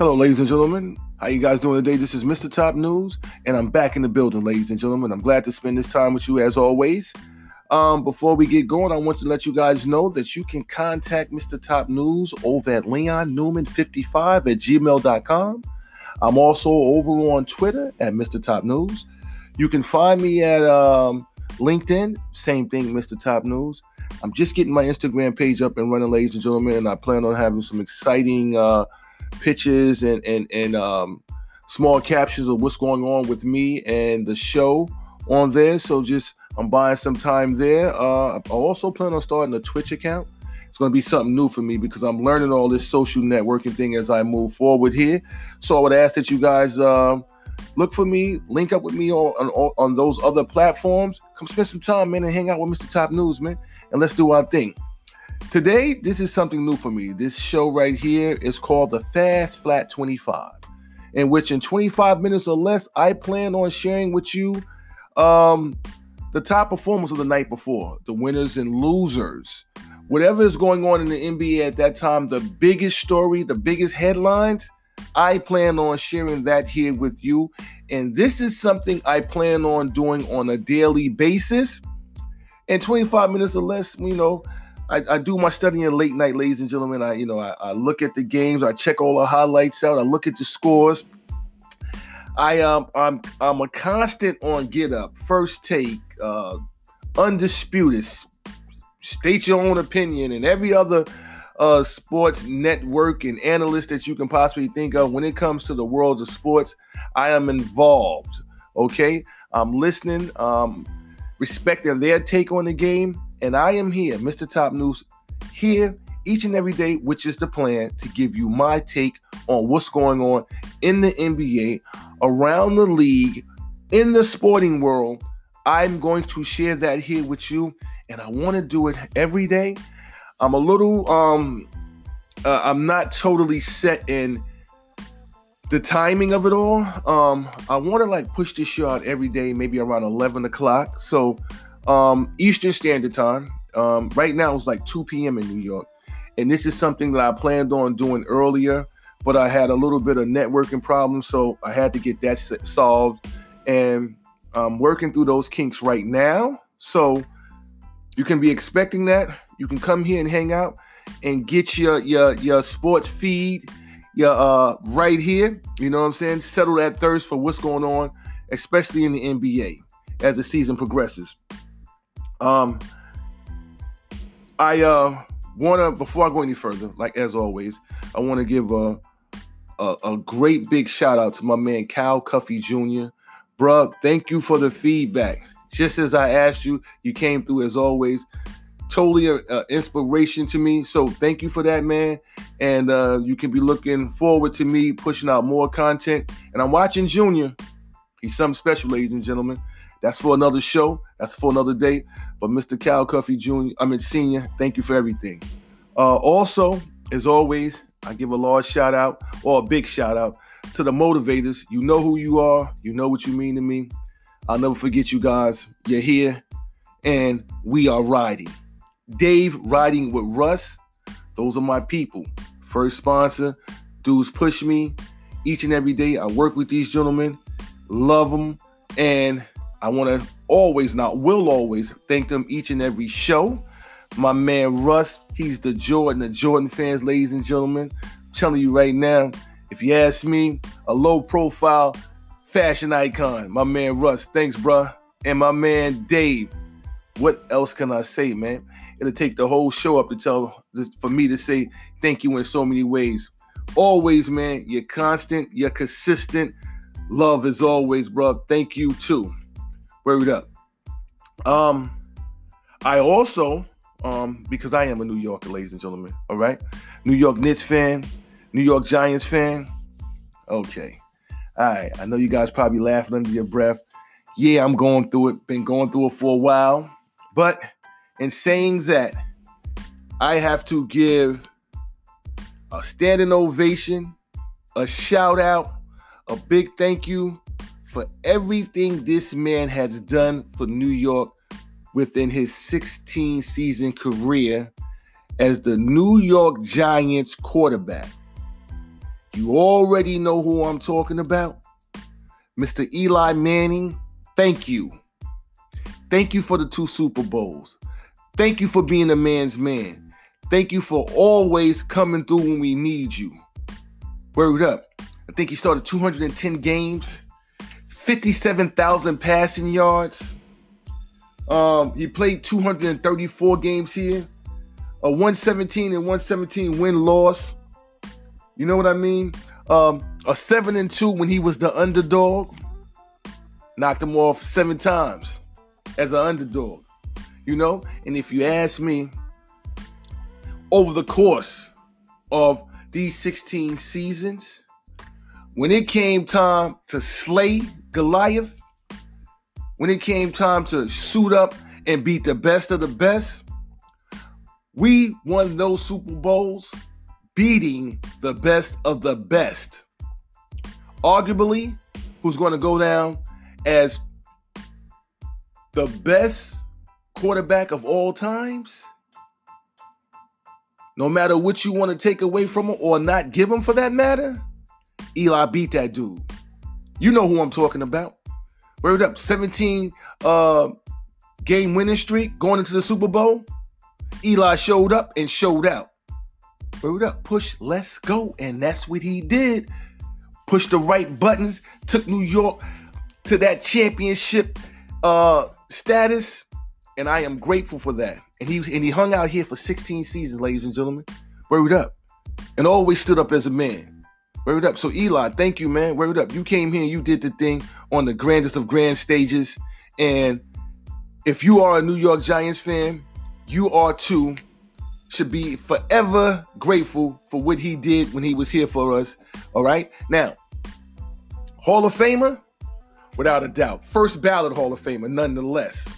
Hello, ladies and gentlemen. How you guys doing today? This is Mr. Top News, and I'm back in the building, ladies and gentlemen. I'm glad to spend this time with you as always. Um, before we get going, I want to let you guys know that you can contact Mr. Top News over at Leon Newman55 at gmail.com. I'm also over on Twitter at Mr. Top News. You can find me at um, LinkedIn, same thing, Mr. Top News. I'm just getting my Instagram page up and running, ladies and gentlemen, and I plan on having some exciting uh, pictures and and and um, small captions of what's going on with me and the show on there. So just I'm buying some time there. Uh, I also plan on starting a Twitch account. It's going to be something new for me because I'm learning all this social networking thing as I move forward here. So I would ask that you guys um, look for me, link up with me on, on, on those other platforms. Come spend some time, man, and hang out with Mr. Top News, man, and let's do our thing. Today, this is something new for me. This show right here is called the Fast Flat 25, in which in 25 minutes or less, I plan on sharing with you um, the top performers of the night before, the winners and losers. Whatever is going on in the NBA at that time, the biggest story, the biggest headlines, I plan on sharing that here with you. And this is something I plan on doing on a daily basis. In 25 minutes or less, you know, I, I, do my studying late night, ladies and gentlemen. I, you know, I, I, look at the games, I check all the highlights out, I look at the scores. I um I'm I'm a constant on get up, first take, uh undisputed, state your own opinion, and every other uh sports network and analyst that you can possibly think of when it comes to the world of sports. I am involved. Okay. I'm listening, um, respecting their take on the game and I am here, Mr. Top News, here each and every day, which is the plan to give you my take on what's going on in the NBA, around the league, in the sporting world. I'm going to share that here with you, and I want to do it every day. I'm a little, um, uh, I'm not totally set in the timing of it all. Um, I want to like push this show out every day, maybe around 11 o'clock. So um, Eastern Standard Time. Um, right now it's like 2 p.m. in New York. And this is something that I planned on doing earlier, but I had a little bit of networking problems, so I had to get that solved. And I'm working through those kinks right now. So you can be expecting that. You can come here and hang out and get your your your sports feed your uh right here. You know what I'm saying? Settle that thirst for what's going on, especially in the NBA as the season progresses. Um, I uh wanna before I go any further, like as always, I want to give a, a, a great big shout out to my man Cal Cuffy Jr. Bruh, thank you for the feedback. Just as I asked you, you came through as always. Totally an inspiration to me. So thank you for that, man. And uh, you can be looking forward to me pushing out more content. And I'm watching Junior. He's something special, ladies and gentlemen. That's for another show. That's for another day. But Mr. Cal Cuffy Jr., I mean Senior, thank you for everything. Uh, also, as always, I give a large shout out or a big shout out to the motivators. You know who you are. You know what you mean to me. I'll never forget you guys. You're here, and we are riding. Dave riding with Russ. Those are my people. First sponsor. Dudes push me each and every day. I work with these gentlemen. Love them. And I want to always, not will always, thank them each and every show. My man Russ, he's the Jordan, the Jordan fans, ladies and gentlemen. I'm telling you right now, if you ask me, a low profile fashion icon. My man Russ, thanks, bruh. And my man Dave. What else can I say, man? It'll take the whole show up to tell just for me to say thank you in so many ways. Always, man, you're constant, you're consistent. Love as always, bro. Thank you too. Word up. Um, I also, um, because I am a New Yorker, ladies and gentlemen, all right? New York Knicks fan, New York Giants fan. Okay. All right. I know you guys probably laughing under your breath. Yeah, I'm going through it, been going through it for a while. But in saying that, I have to give a standing ovation, a shout out, a big thank you for everything this man has done for New York within his 16 season career as the New York Giants quarterback. You already know who I'm talking about. Mr. Eli Manning, thank you. Thank you for the two Super Bowls. Thank you for being a man's man. Thank you for always coming through when we need you. Word up. I think he started 210 games, 57,000 passing yards. Um, he played 234 games here, a 117 and 117 win loss. You know what I mean? Um, a seven and two when he was the underdog. Knocked him off seven times as an underdog. You know, and if you ask me, over the course of these 16 seasons, when it came time to slay Goliath, when it came time to suit up and beat the best of the best, we won those Super Bowls beating the best of the best. Arguably, who's going to go down as the best quarterback of all times? No matter what you want to take away from him or not give him for that matter, Eli beat that dude. You know who I'm talking about. Word up, 17 uh, game winning streak going into the Super Bowl. Eli showed up and showed out. Word up, push, let's go. And that's what he did. Push the right buttons, took New York to that championship uh, status. And I am grateful for that. And he and he hung out here for 16 seasons, ladies and gentlemen. Word up. And always stood up as a man. Word up. So Eli, thank you, man. Word up. You came here you did the thing on the grandest of grand stages. And if you are a New York Giants fan, you are too. Should be forever grateful for what he did when he was here for us. All right. Now, Hall of Famer, without a doubt. First ballot Hall of Famer, nonetheless.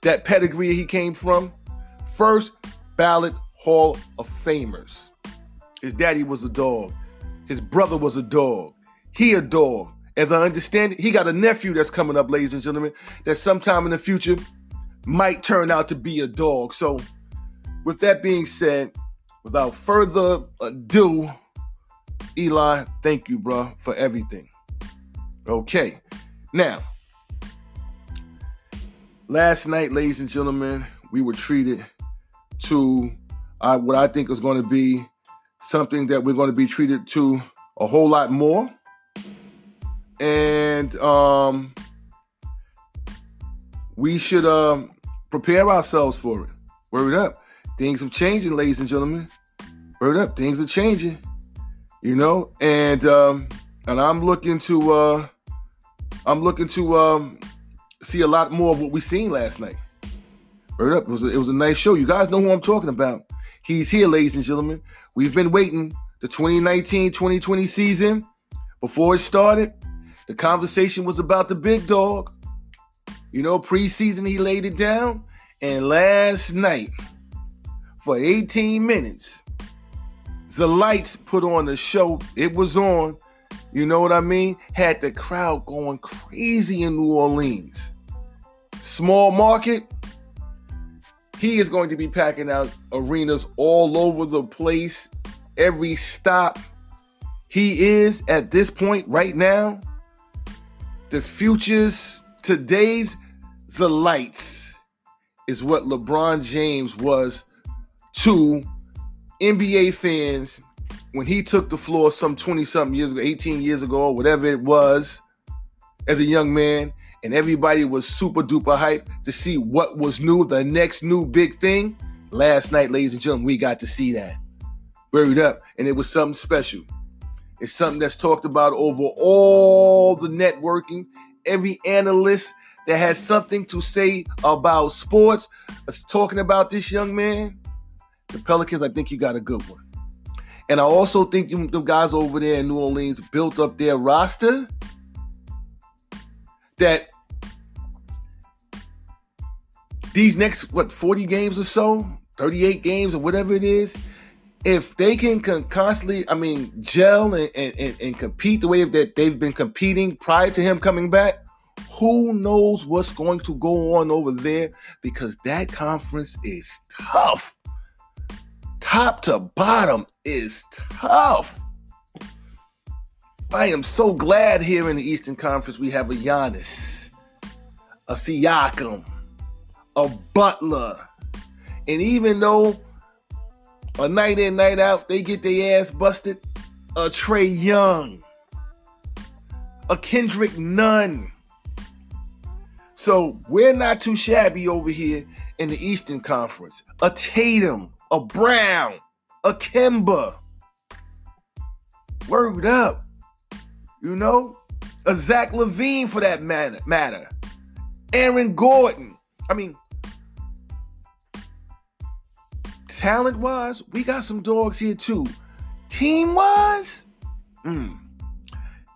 That pedigree he came from, first ballot Hall of Famers. His daddy was a dog. His brother was a dog. He a dog. As I understand it, he got a nephew that's coming up, ladies and gentlemen, that sometime in the future might turn out to be a dog. So, with that being said, without further ado, Eli, thank you, bro, for everything. Okay. Now, last night, ladies and gentlemen, we were treated to uh, what I think is going to be something that we're going to be treated to a whole lot more. And um, we should um, prepare ourselves for it. Word up. Things are changing, ladies and gentlemen. Word up. Things are changing. You know, and um, and I'm looking to uh, I'm looking to um, see a lot more of what we seen last night. Word up. It was a, it was a nice show. You guys know who I'm talking about. He's here, ladies and gentlemen. We've been waiting the 2019 2020 season. Before it started, the conversation was about the big dog. You know, preseason, he laid it down. And last night, for 18 minutes, the lights put on the show. It was on. You know what I mean? Had the crowd going crazy in New Orleans. Small market, he is going to be packing out arenas all over the place, every stop. He is at this point right now the future's today's the lights is what LeBron James was to NBA fans when he took the floor some 20 something years ago, 18 years ago, whatever it was, as a young man and everybody was super duper hyped to see what was new, the next new big thing. Last night, ladies and gentlemen, we got to see that. Buried up, and it was something special. It's something that's talked about over all the networking. Every analyst that has something to say about sports is talking about this young man. The Pelicans, I think you got a good one. And I also think the guys over there in New Orleans built up their roster that these next what 40 games or so 38 games or whatever it is if they can constantly i mean gel and, and, and compete the way that they've been competing prior to him coming back who knows what's going to go on over there? Because that conference is tough. Top to bottom is tough. I am so glad here in the Eastern Conference we have a Giannis, a Siakam, a Butler. And even though a night in, night out, they get their ass busted, a Trae Young, a Kendrick Nunn. So we're not too shabby over here in the Eastern Conference. A Tatum, a Brown, a Kemba. Word up. You know? A Zach LaVine for that matter. matter. Aaron Gordon. I mean, talent wise, we got some dogs here too. Team wise, mm,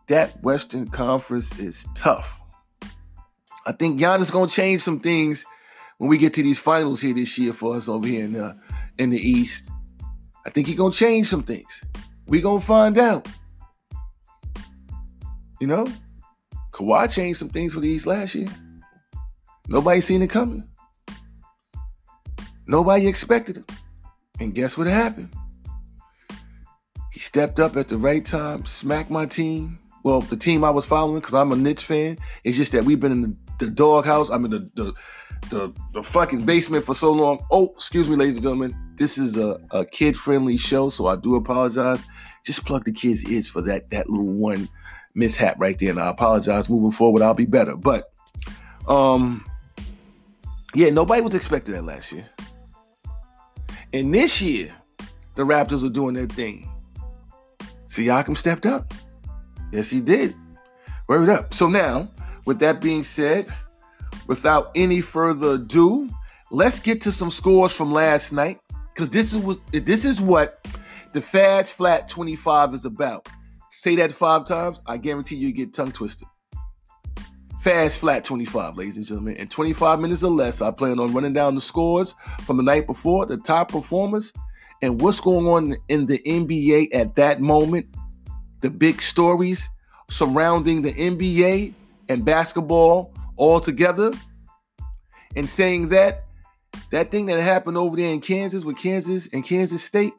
that Western Conference is tough. I think Giannis gonna change some things when we get to these finals here this year for us over here in the in the East. I think he gonna change some things. We gonna find out. You know, Kawhi changed some things for the East last year. Nobody seen it coming. Nobody expected it. And guess what happened? He stepped up at the right time, smacked my team. Well, the team I was following, because I'm a Knicks fan. It's just that we've been in the, the doghouse. I mean, the, the the the fucking basement for so long. Oh, excuse me, ladies and gentlemen. This is a, a kid friendly show, so I do apologize. Just plug the kids' ears for that that little one mishap right there, and I apologize. Moving forward, I'll be better. But um, yeah, nobody was expecting that last year, and this year the Raptors are doing their thing. Siakam stepped up. Yes, he did. Word up. So now, with that being said without any further ado, let's get to some scores from last night because this is what this is what the Fast Flat 25 is about. Say that five times, I guarantee you get tongue twisted. Fast Flat 25, ladies and gentlemen. In 25 minutes or less, I plan on running down the scores from the night before, the top performers, and what's going on in the NBA at that moment, the big stories surrounding the NBA and basketball all together and saying that that thing that happened over there in Kansas with Kansas and Kansas State,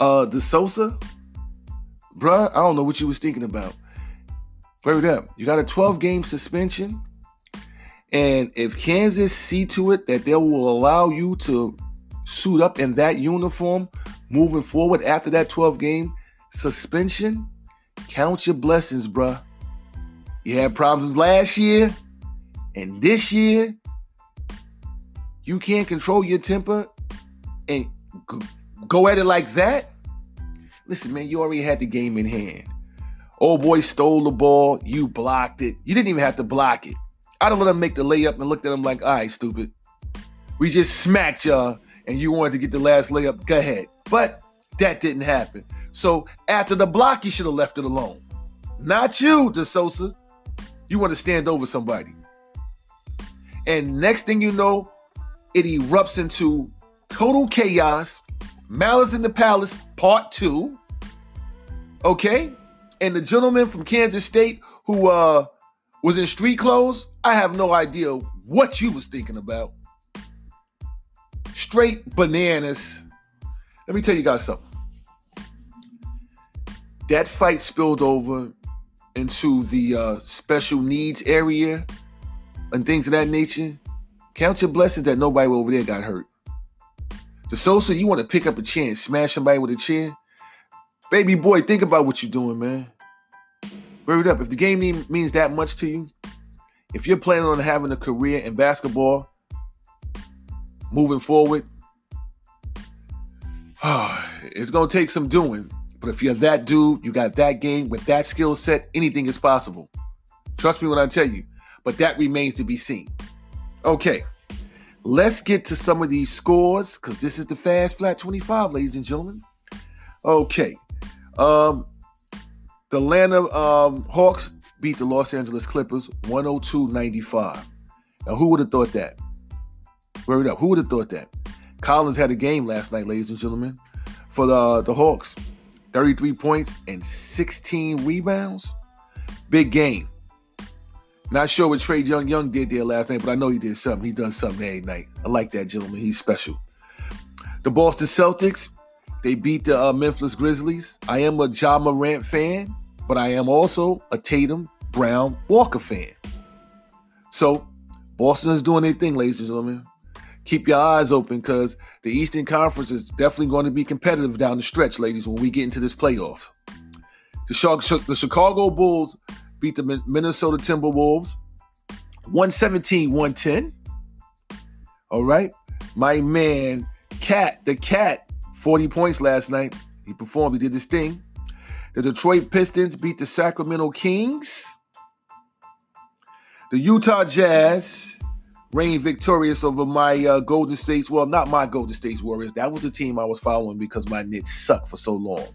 uh, De Sousa, bruh, I don't know what you was thinking about. Word up. You got a 12 game suspension. And if Kansas see to it that they will allow you to suit up in that uniform moving forward after that 12 game suspension, count your blessings, bruh. You had problems last year, and this year, you can't control your temper and go at it like that. Listen, man, you already had the game in hand. Old boy stole the ball, you blocked it. You didn't even have to block it. I'd have let him make the layup and looked at him like, all right, stupid. We just smacked y'all and you wanted to get the last layup. Go ahead. But that didn't happen. So after the block, you should have left it alone. Not you, De Sousa. You want to stand over somebody. And next thing you know, it erupts into total chaos. Malice in the Palace, part two. Okay? And the gentleman from Kansas State who uh was in street clothes, I have no idea what you was thinking about. Straight bananas. Let me tell you guys something. That fight spilled over into the uh, special needs area and things of that nature, count your blessings that nobody over there got hurt. De Sousa, you want to pick up a chair and smash somebody with a chair? Baby boy, think about what you're doing, man. Word up. If the game means that much to you, if you're planning on having a career in basketball moving forward, it's going to take some doing. But if you're that dude, you got that game with that skill set, anything is possible. Trust me when I tell you. But that remains to be seen. Okay, let's get to some of these scores because this is the Fast Flat 25, ladies and gentlemen. Okay, um, the Atlanta um, Hawks beat the Los Angeles Clippers 102 95. Now, who would have thought that? Word up. Who would have thought that? Collins had a game last night, ladies and gentlemen, for the, the Hawks. 33 points and 16 rebounds. Big game. Not sure what Trae Young Young did there last night, but I know he did something. He done something every night. I like that gentleman. He's special. The Boston Celtics They beat the uh, Memphis Grizzlies. I am a Ja Morant fan, but I am also a Tatum, Brown, Walker fan. So Boston is doing their thing, ladies and gentlemen. Keep your eyes open because the Eastern Conference is definitely going to be competitive down the stretch, ladies, when we get into this playoff. The, the Chicago Bulls beat the Minnesota Timberwolves 117 110. All right. My man, Cat, the Cat, 40 points last night. He performed, he did his thing. The Detroit Pistons beat the Sacramento Kings. The Utah Jazz reigned victorious over my uh, Golden States. Well, not my Golden States Warriors. That was the team I was following because my Knicks sucked for so long.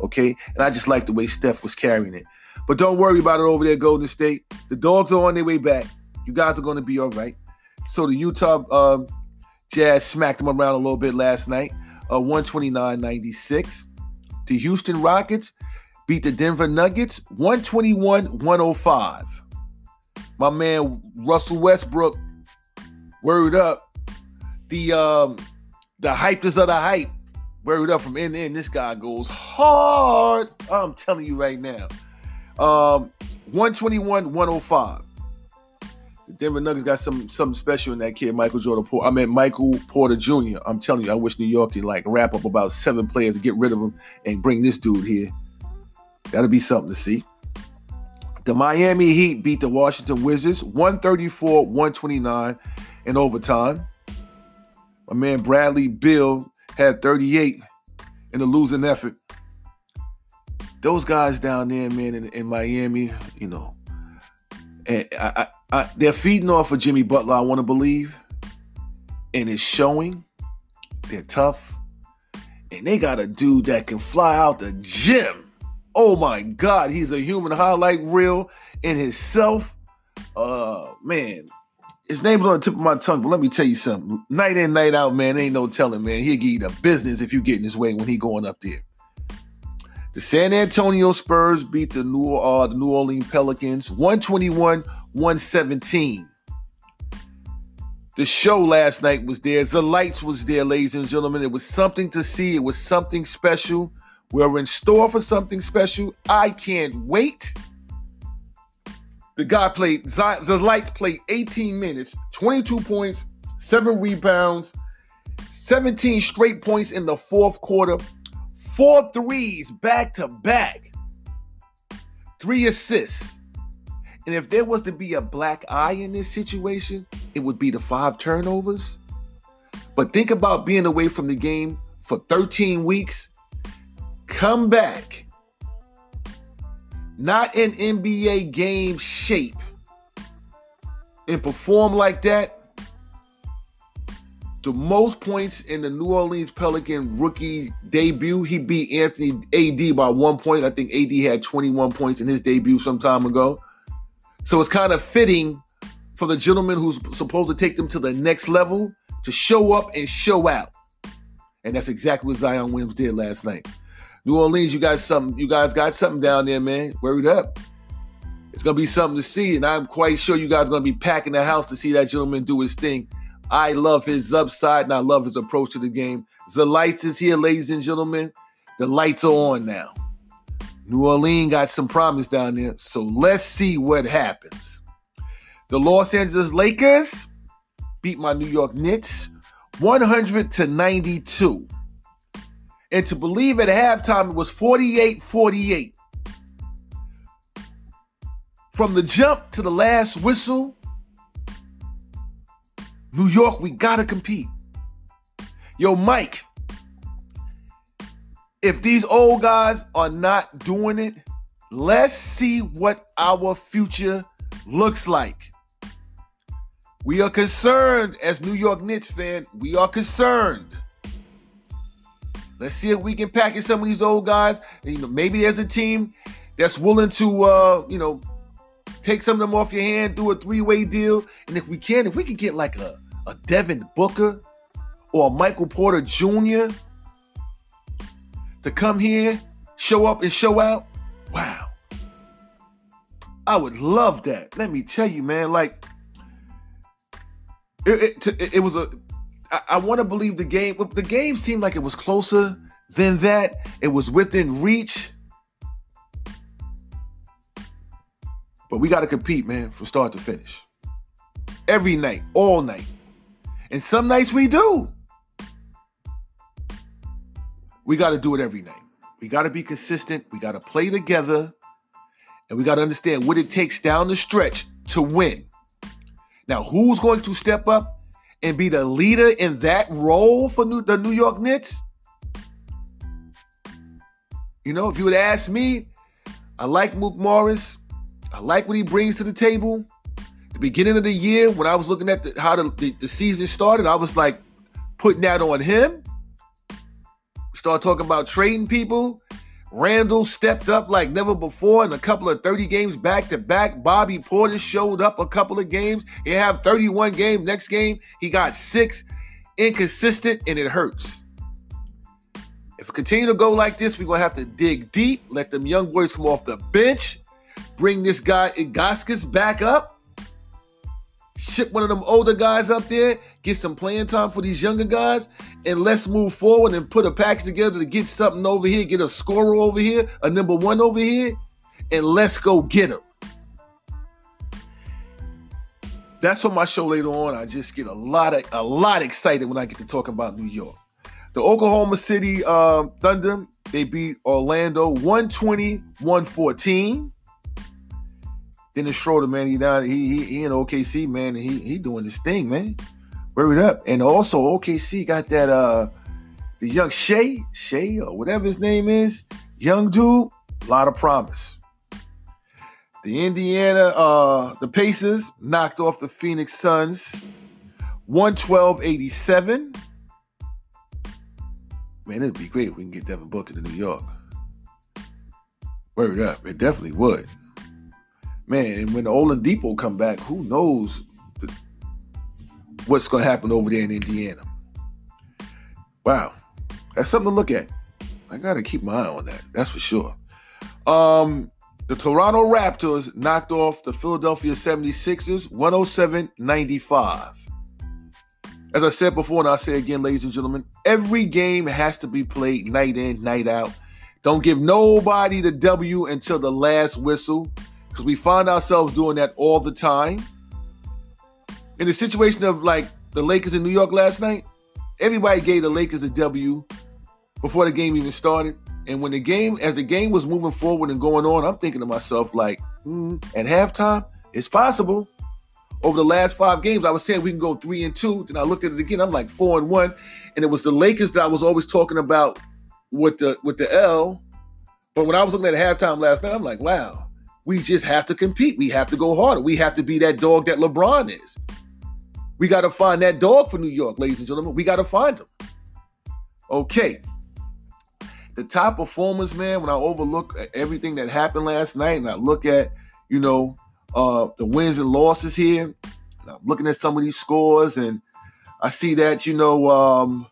Okay? And I just liked the way Steph was carrying it. But don't worry about it over there, Golden State. The dogs are on their way back. You guys are going to be all right. So the Utah uh, Jazz smacked them around a little bit last night, uh, 129 96. The Houston Rockets beat the Denver Nuggets 121 105. My man Russell Westbrook, word up. The um, the hypest of the hype, word up from end to end. This guy goes hard. I'm telling you right now. Um, 121 105. The Denver Nuggets got some something special in that kid, Michael Jordan Porter. I mean Michael Porter Jr. I'm telling you, I wish New York could like wrap up about seven players and get rid of them and bring this dude here. That'll be something to see. The Miami Heat beat the Washington Wizards 134 129 in overtime. My man Bradley Beal had 38 in the losing effort. Those guys down there, man, in, in Miami, you know, and I, I, they're feeding off of Jimmy Butler, I want to believe, and it's showing. They're tough, and they got a dude that can fly out the gym. Oh my God, he's a human highlight reel in himself. Uh, man, his name's on the tip of my tongue, but let me tell you something. Night in, night out, man, ain't no telling, man. He'll give you the business if you get in his way when he going up there. The San Antonio Spurs beat the New, uh, the New Orleans Pelicans 121 117. The show last night was there. The lights was there, ladies and gentlemen. It was something to see. It was something special. We're in store for something special. I can't wait. The guy played, the lights played 18 minutes, 22 points, 7 rebounds, 17 straight points in the fourth quarter. Four threes back to back. Three assists. And if there was to be a black eye in this situation, it would be the five turnovers. But think about being away from the game for 13 weeks. Come back. Not in NBA game shape. And perform like that the most points in the New Orleans Pelican rookie debut. He beat Anthony AD by one point. I think AD had 21 points in his debut some time ago. So it's kind of fitting for the gentleman who's supposed to take them to the next level to show up and show out. And that's exactly what Zion Williams did last night. New Orleans, you got something, you guys got something down there, man. Worried up. It's gonna be something to see, and I'm quite sure you guys are gonna be packing the house to see that gentleman do his thing I love his upside and I love his approach to the game. The lights is here, ladies and gentlemen. The lights are on now. New Orleans got some promise down there, so let's see what happens. The Los Angeles Lakers beat my New York Knicks 100 to 92. And to believe at halftime it was 48 48. From the jump to the last whistle, New York, we gotta compete. Yo, Mike, if these old guys are not doing it, let's see what our future looks like. We are concerned as New York Knicks fan. We are concerned. Let's see if we can package some of these old guys. And, you know, maybe there's a team that's willing to, uh, you know, take some of them off your hand, do a three-way deal, and if we can, if we can get like a, a Devin Booker or a Michael Porter Jr. to come here, show up and show out, wow. I would love that. Let me tell you, man, like it, it, it was a I, I want to believe the game. The game seemed like it was closer than that. It was within reach. But we got to compete, man, from start to finish. Every night, all night. And some nights we do. We got to do it every night. We got to be consistent. We got to play together. And we got to understand what it takes down the stretch to win. Now, who's going to step up and be the leader in that role for New, the New York Knicks? You know, if you would ask me, I like Mook Morris. I like what he brings to the table. The beginning of the year, when I was looking at the, how the, the, the season started, I was like putting that on him. We started talking about trading people. Randle stepped up like never before in a couple of 30 games back to back. Bobby Portis showed up a couple of games. He have 31 game. Next game, he got six. Inconsistent, and it hurts. If we continue to go like this, we're gonna have to dig deep, let them young boys come off the bench, bring this guy Ilgauskas back up, ship one of them older guys up there, get some playing time for these younger guys, and let's move forward and put a package together to get something over here, get a scorer over here, a number one over here, and let's go get him. That's what my show later on. I just get a lot of a lot excited when I get to talk about New York. The Oklahoma City uh, Thunder, they beat Orlando 120 114. Dennis Schroeder, man, he down, he, he, he in OKC, man, he he doing this thing, man. Word up. And also OKC got that uh the young Shai, Shai, or whatever his name is, young dude, a lot of promise. The Indiana, uh, the Pacers knocked off the Phoenix Suns 112-87. Man, it'd be great if we can get Devin Booker to New York. Word up. It definitely would. Man, and when the Dipo come back, who knows the, what's going to happen over there in Indiana. Wow. That's something to look at. I got to keep my eye on that. That's for sure. Um, the Toronto Raptors knocked off the Philadelphia 76ers 107 95. As I said before, and I'll say again, ladies and gentlemen, every game has to be played night in, night out. Don't give nobody the W until the last whistle, because we find ourselves doing that all the time. In the situation of like the Lakers in New York last night, everybody gave the Lakers a W before the game even started. And when the game, as the game was moving forward and going on, I'm thinking to myself, like, mm, at halftime, it's possible over the last five games, I was saying we can go three and two. Then I looked at it again. I'm like four and one, and it was the Lakers that I was always talking about with the with the L. But when I was looking at halftime last night, I'm like, wow, we just have to compete. We have to go harder. We have to be that dog that LeBron is. We got to find that dog for New York, ladies and gentlemen. We got to find him. Okay. The top performers, man, when I overlook everything that happened last night and I look at, you know, uh, the wins and losses here. I'm looking at some of these scores, and I see that you know, um,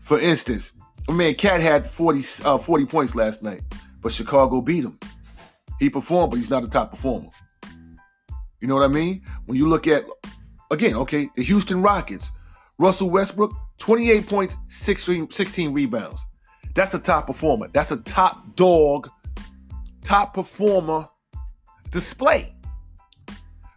for instance, I mean, Cat had 40, uh, 40 points last night, but Chicago beat him. He performed, but he's not a top performer. You know what I mean? When you look at, again, okay, the Houston Rockets, Russell Westbrook, 28 points, 16, 16 rebounds. That's a top performer. That's a top dog top performer display.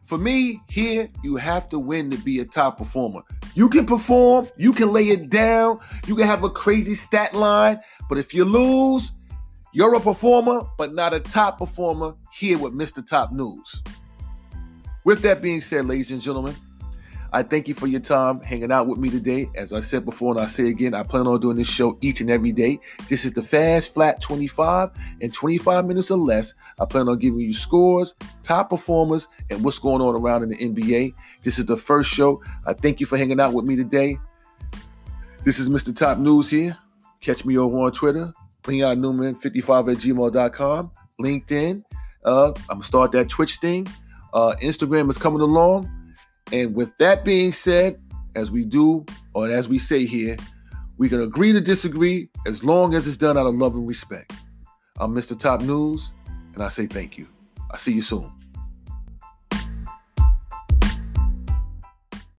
For me, here, you have to win to be a top performer. You can perform, you can lay it down, you can have a crazy stat line, but if you lose, you're a performer, but not a top performer here with Mr. Top News. With that being said, ladies and gentlemen, I thank you for your time hanging out with me today. As I said before, and I say again, I plan on doing this show each and every day. This is the Fast Flat 25 and 25 minutes or less. I plan on giving you scores, top performers, and what's going on around in the NBA. This is the first show. I thank you for hanging out with me today. This is Mr. Top News here. Catch me over on Twitter, Leon Newman55 at gmail.com, LinkedIn. Uh, I'm gonna start that Twitch thing. Uh, Instagram is coming along. And with that being said, as we do, or as we say here, we can agree to disagree as long as it's done out of love and respect. I'm Mr. Top News, and I say thank you. I see you soon.